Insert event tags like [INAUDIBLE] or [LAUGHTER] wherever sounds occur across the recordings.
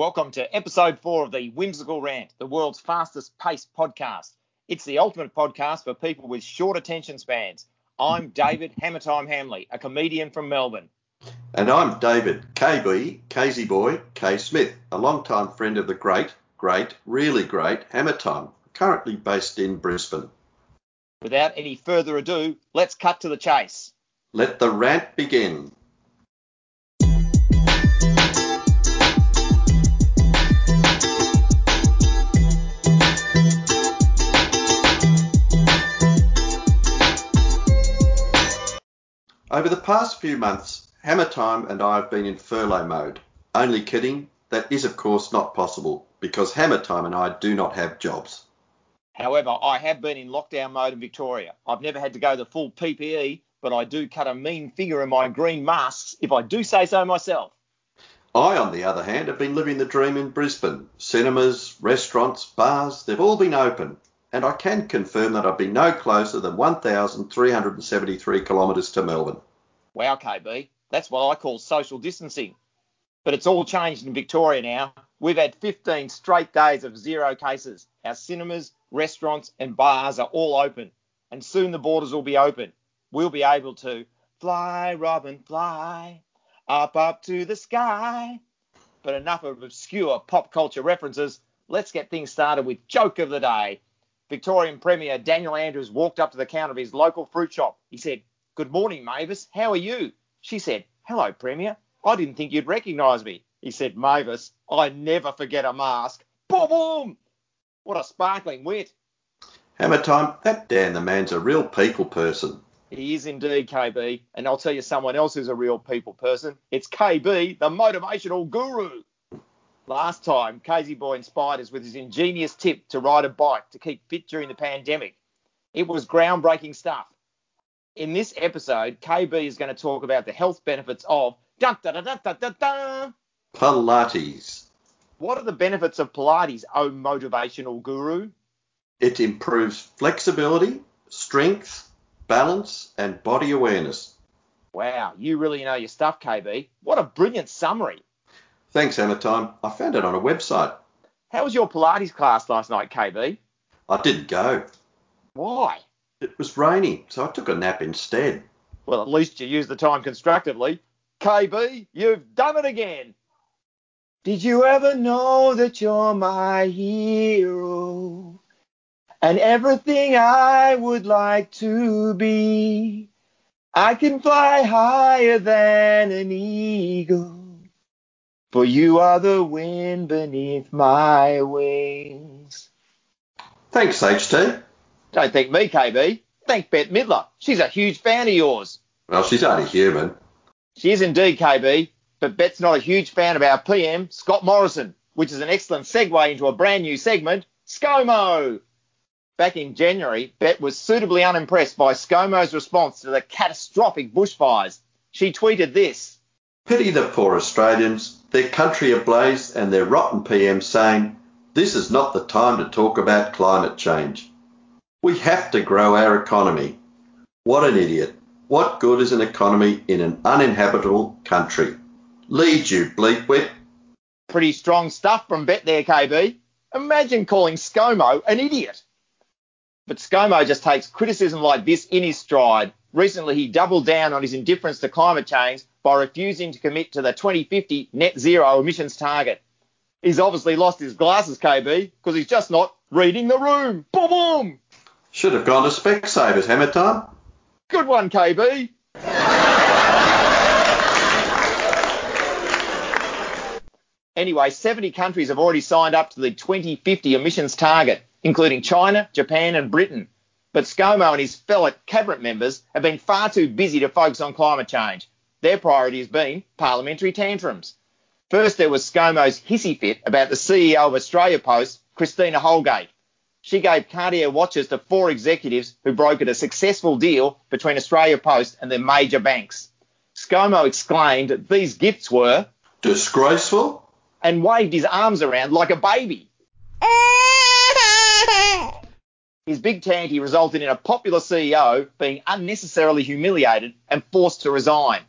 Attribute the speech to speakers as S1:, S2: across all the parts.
S1: Welcome to episode four of the Whimsical Rant, the world's fastest paced podcast. It's the ultimate podcast for people with short attention spans. I'm David Hammertime Hamley, a comedian from Melbourne.
S2: And I'm David KB, Casey Boy, K Smith, a long-time friend of the great, great, really great Hammertime, currently based in Brisbane.
S1: Without any further ado, let's cut to the chase.
S2: Let the rant begin. Over the past few months, Hammer Time and I have been in furlough mode. Only kidding, that is of course not possible because Hammer Time and I do not have jobs.
S1: However, I have been in lockdown mode in Victoria. I've never had to go the full PPE, but I do cut a mean figure in my green masks if I do say so myself.
S2: I, on the other hand, have been living the dream in Brisbane. Cinemas, restaurants, bars, they've all been open. And I can confirm that I've been no closer than 1,373 kilometres to Melbourne.
S1: Wow, KB, that's what I call social distancing. But it's all changed in Victoria now. We've had 15 straight days of zero cases. Our cinemas, restaurants, and bars are all open. And soon the borders will be open. We'll be able to fly, Robin, fly, up, up to the sky. But enough of obscure pop culture references. Let's get things started with joke of the day. Victorian Premier Daniel Andrews walked up to the counter of his local fruit shop. He said, Good morning, Mavis. How are you? She said, Hello, Premier. I didn't think you'd recognise me. He said, Mavis, I never forget a mask. Boom, boom. What a sparkling wit.
S2: Hammer time, that Dan the man's a real people person.
S1: He is indeed, KB. And I'll tell you someone else who's a real people person. It's KB, the motivational guru. Last time, Casey Boy inspired us with his ingenious tip to ride a bike to keep fit during the pandemic. It was groundbreaking stuff. In this episode, KB is going to talk about the health benefits of dun, dun, dun.
S2: Pilates.
S1: What are the benefits of Pilates, oh motivational guru?
S2: It improves flexibility, strength, balance, and body awareness.
S1: Wow, you really know your stuff, KB. What a brilliant summary.
S2: Thanks, Hammer Time. I found it on a website.
S1: How was your Pilates class last night, KB?
S2: I didn't go.
S1: Why?
S2: It was raining, so I took a nap instead.
S1: Well, at least you used the time constructively. KB, you've done it again. Did you ever know that you're my hero? And everything I would like to be. I can fly higher than an eagle. For you are the wind beneath my wings.
S2: Thanks, HT.
S1: Don't thank me, KB. Thank Bette Midler. She's a huge fan of yours.
S2: Well, she's only human.
S1: She is indeed, KB. But Bette's not a huge fan of our PM, Scott Morrison, which is an excellent segue into a brand new segment, ScoMo. Back in January, Bette was suitably unimpressed by ScoMo's response to the catastrophic bushfires. She tweeted this.
S2: Pity the poor Australians, their country ablaze and their rotten PM saying, this is not the time to talk about climate change. We have to grow our economy. What an idiot. What good is an economy in an uninhabitable country? Lead you, bleepwit.
S1: Pretty strong stuff from Bette there, KB. Imagine calling ScoMo an idiot. But ScoMo just takes criticism like this in his stride. Recently, he doubled down on his indifference to climate change by refusing to commit to the 2050 net zero emissions target. He's obviously lost his glasses, KB, because he's just not reading the room. Boom, boom.
S2: Should have gone to Specsavers, Hammer Time.
S1: Good one, KB. anyway, 70 countries have already signed up to the 2050 emissions target, including China, Japan, and Britain. But ScoMo and his fellow cabinet members have been far too busy to focus on climate change. Their priority has been parliamentary tantrums. First, there was ScoMo's hissy fit about the CEO of Australia Post, Christina Holgate. She gave Cartier watches to four executives who brokered a successful deal between Australia Post and their major banks. ScoMo exclaimed that these gifts were
S2: disgraceful
S1: and waved his arms around like a baby. [LAUGHS] His big tanty resulted in a popular CEO being unnecessarily humiliated and forced to resign.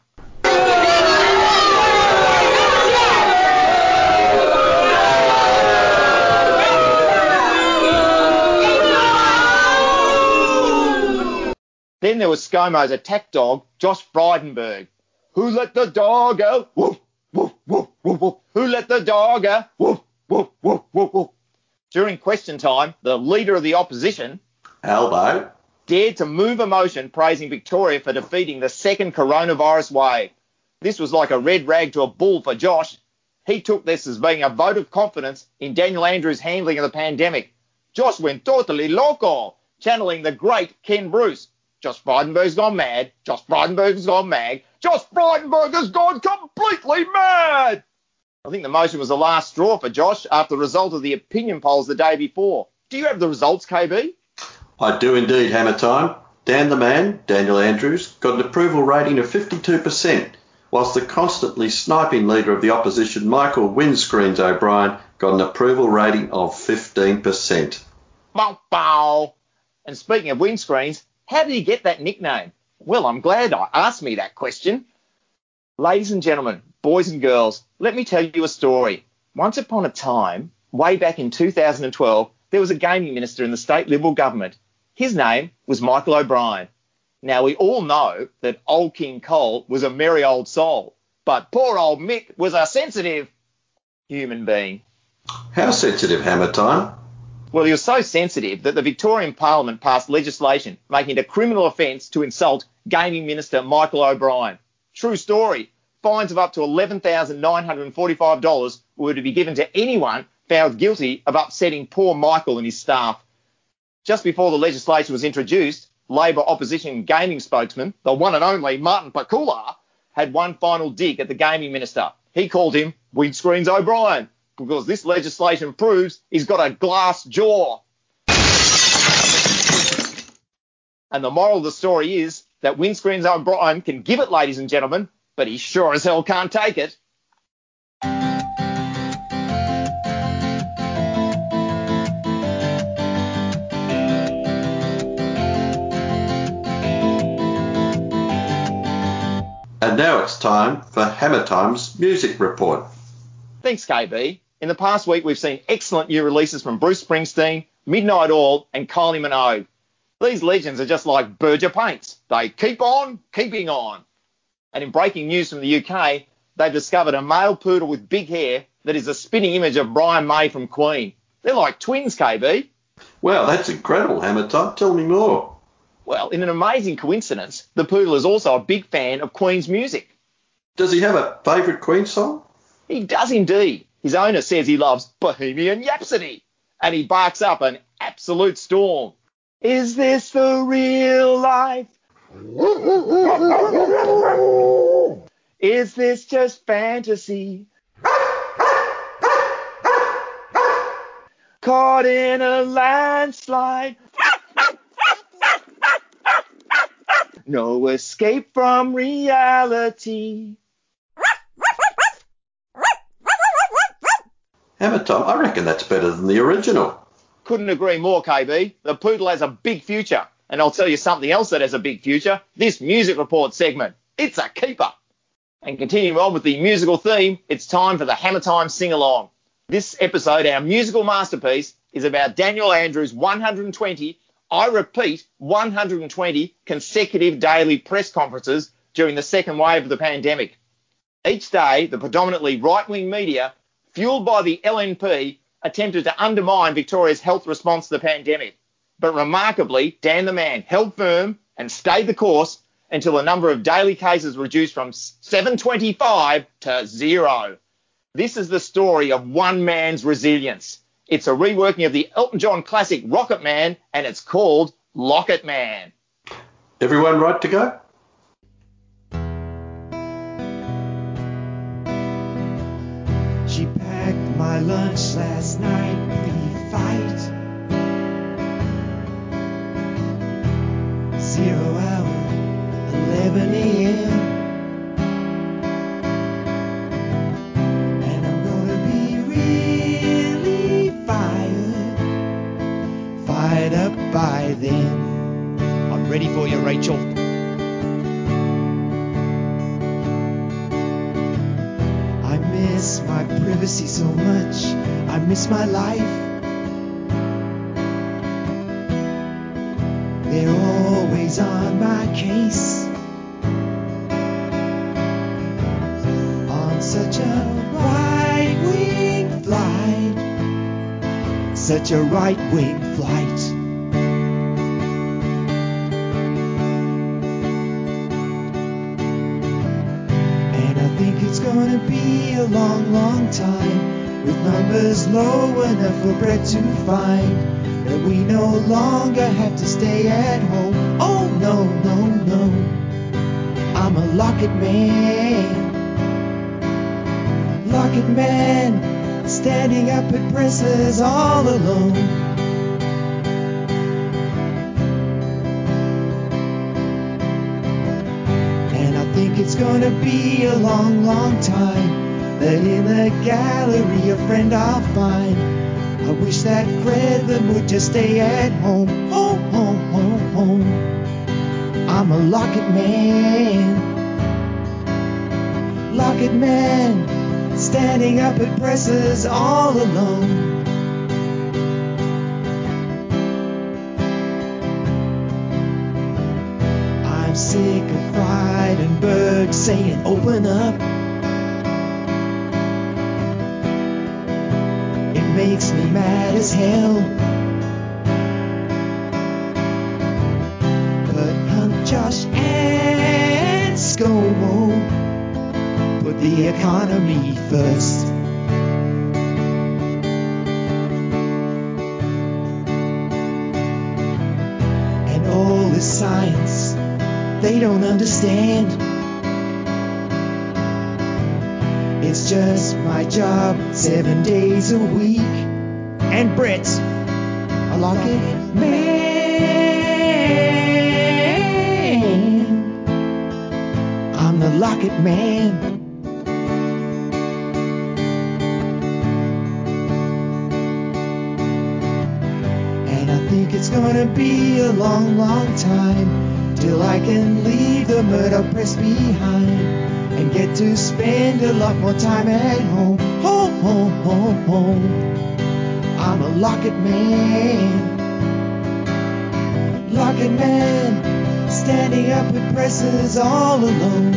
S1: Then there was ScoMo's attack dog, Josh Frydenberg. Who let the dog out? Woof, woof, woof, woof, woof. Who let the dog out? Woof, woof, woof, woof, woof. During question time, the leader of the opposition,
S2: Albo,
S1: dared to move a motion praising Victoria for defeating the second coronavirus wave. This was like a red rag to a bull for Josh. He took this as being a vote of confidence in Daniel Andrews' handling of the pandemic. Josh went totally loco, channeling the great Ken Bruce. Josh Frydenberg's gone mad. Josh Frydenberg's gone mad. Josh Frydenberg has gone completely mad. I think the motion was the last straw for Josh after the result of the opinion polls the day before. Do you have the results, KB?
S2: I do indeed, Hammer Time. Dan the Man, Daniel Andrews, got an approval rating of 52%, whilst the constantly sniping leader of the opposition, Michael Windscreens O'Brien, got an approval rating of 15%.
S1: Bow, bow. And speaking of windscreens, how did he get that nickname? Well, I'm glad I asked me that question. Ladies and gentlemen, boys and girls, let me tell you a story. Once upon a time, way back in 2012, there was a gaming minister in the state Liberal government. His name was Michael O'Brien. Now, we all know that old King Cole was a merry old soul, but poor old Mick was a sensitive human being.
S2: How sensitive, Hammer Time?
S1: Well, he was so sensitive that the Victorian Parliament passed legislation making it a criminal offence to insult Gaming Minister Michael O'Brien. True story. Fines of up to $11,945 were to be given to anyone found guilty of upsetting poor Michael and his staff. Just before the legislation was introduced, Labor opposition gaming spokesman, the one and only Martin Pakula, had one final dig at the gaming minister. He called him Windscreens O'Brien because this legislation proves he's got a glass jaw. And the moral of the story is that Windscreens O'Brien can give it, ladies and gentlemen, but he sure as hell can't take it.
S2: And now it's time for Hammer Time's music report.
S1: Thanks, KB. In the past week, we've seen excellent new releases from Bruce Springsteen, Midnight Oil, and Kylie Minogue. These legends are just like Berger paints. They keep on keeping on. And in breaking news from the UK, they've discovered a male poodle with big hair that is a spinning image of Brian May from Queen. They're like twins, KB.
S2: Wow, that's incredible, Hammer Time. Tell me more.
S1: Well, in an amazing coincidence, the poodle is also a big fan of Queen's music.
S2: Does he have a favourite Queen song?
S1: He does indeed. His owner says he loves Bohemian Rhapsody, and he barks up an absolute storm. Is this the real life? Is this just fantasy? Caught in a landslide. No escape from reality.
S2: Hammer Time, I reckon that's better than the original.
S1: Couldn't agree more, KB. The poodle has a big future. And I'll tell you something else that has a big future. This music report segment. It's a keeper. And continuing on with the musical theme, it's time for the Hammer Time sing along. This episode, our musical masterpiece, is about Daniel Andrews' 120, I repeat, 120 consecutive daily press conferences during the second wave of the pandemic. Each day, the predominantly right wing media, fueled by the LNP, attempted to undermine Victoria's health response to the pandemic. But remarkably, Dan the Man held firm and stayed the course until the number of daily cases reduced from 725 to zero. This is the story of one man's resilience. It's a reworking of the Elton John classic Rocket Man, and it's called Locket Man.
S2: Everyone right to go?
S3: Lunch last night pre-fight. Zero hour, 11 a.m. And I'm gonna be really fired, fired up by then. I'm ready for you, Rachel. privacy so much. I miss my life. They're always on my case. On such a right wing flight. Such a right wing flight. Be a long, long time with numbers low enough for bread to find that we no longer have to stay at home. Oh no, no, no. I'm a locket man. Locket man, standing up at presses all alone. Gonna be a long, long time that in the gallery a friend I'll find. I wish that Credlin would just stay at home, home, home, home, home. I'm a locket man. Locket man, standing up at presses all alone. Saying open up. It makes me mad as hell. But Hunt, Josh, and ScoMo put the economy first. And all this science they don't understand. Just my job seven days a week. And Brett's a locket man. I'm the locket man. And I think it's gonna be a long, long time till I can leave the murder press behind and get to spend a lot more time at home. Home, home, home, home. I'm a locket man. Locket man, standing up at presses all alone.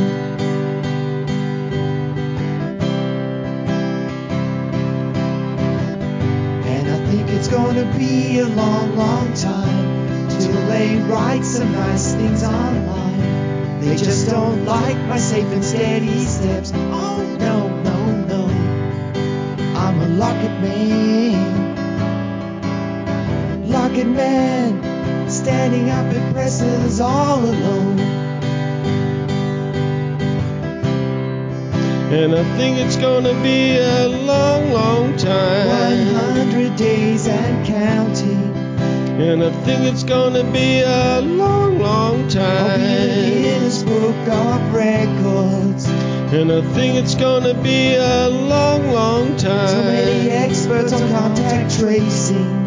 S3: And I think it's gonna be a long, long time till they write some nice things online. They just don't like my safe and steady steps. Oh no, no, no. I'm a locket man. Locket man, standing up at presses all alone.
S4: And I think it's gonna be a long, long time.
S3: 100 days and counting.
S4: And I think it's gonna be a long, long time.
S3: Guinness Book of Records.
S4: And I think it's gonna be a long, long time.
S3: So many experts on contact tracing.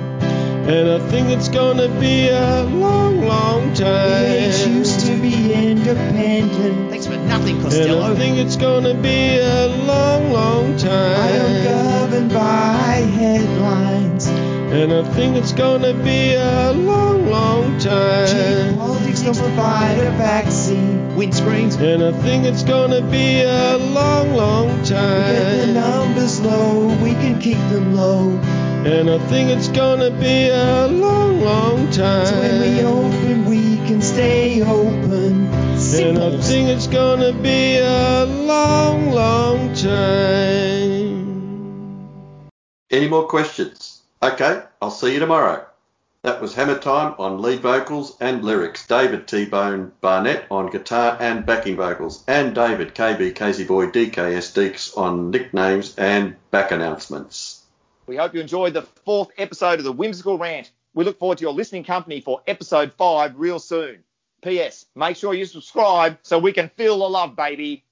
S4: And I think it's gonna be a long, long
S3: The age used to be independent. Thanks for nothing, Costello.
S4: And I think it's gonna be a long, long time.
S3: I am governed by headlines.
S4: And I think it's gonna be a long, long
S3: Cheap
S4: time.
S3: politics don't provide a vaccine. Windscreens.
S4: And I think it's gonna be a long, long time.
S3: We get the numbers low, we can keep them low.
S4: And I think it's gonna be a long, long time.
S3: So when we open, we can stay open.
S4: And I think it's gonna be a long, long time.
S2: Any more questions? Okay, I'll see you tomorrow. That was Hammer Time on lead vocals and lyrics. David T Bone Barnett on guitar and backing vocals, and David KB Casey Boy DKS Deeks on nicknames and back announcements.
S1: We hope you enjoyed the fourth episode of the Whimsical Rant. We look forward to your listening company for episode five real soon. P.S. Make sure you subscribe so we can feel the love, baby.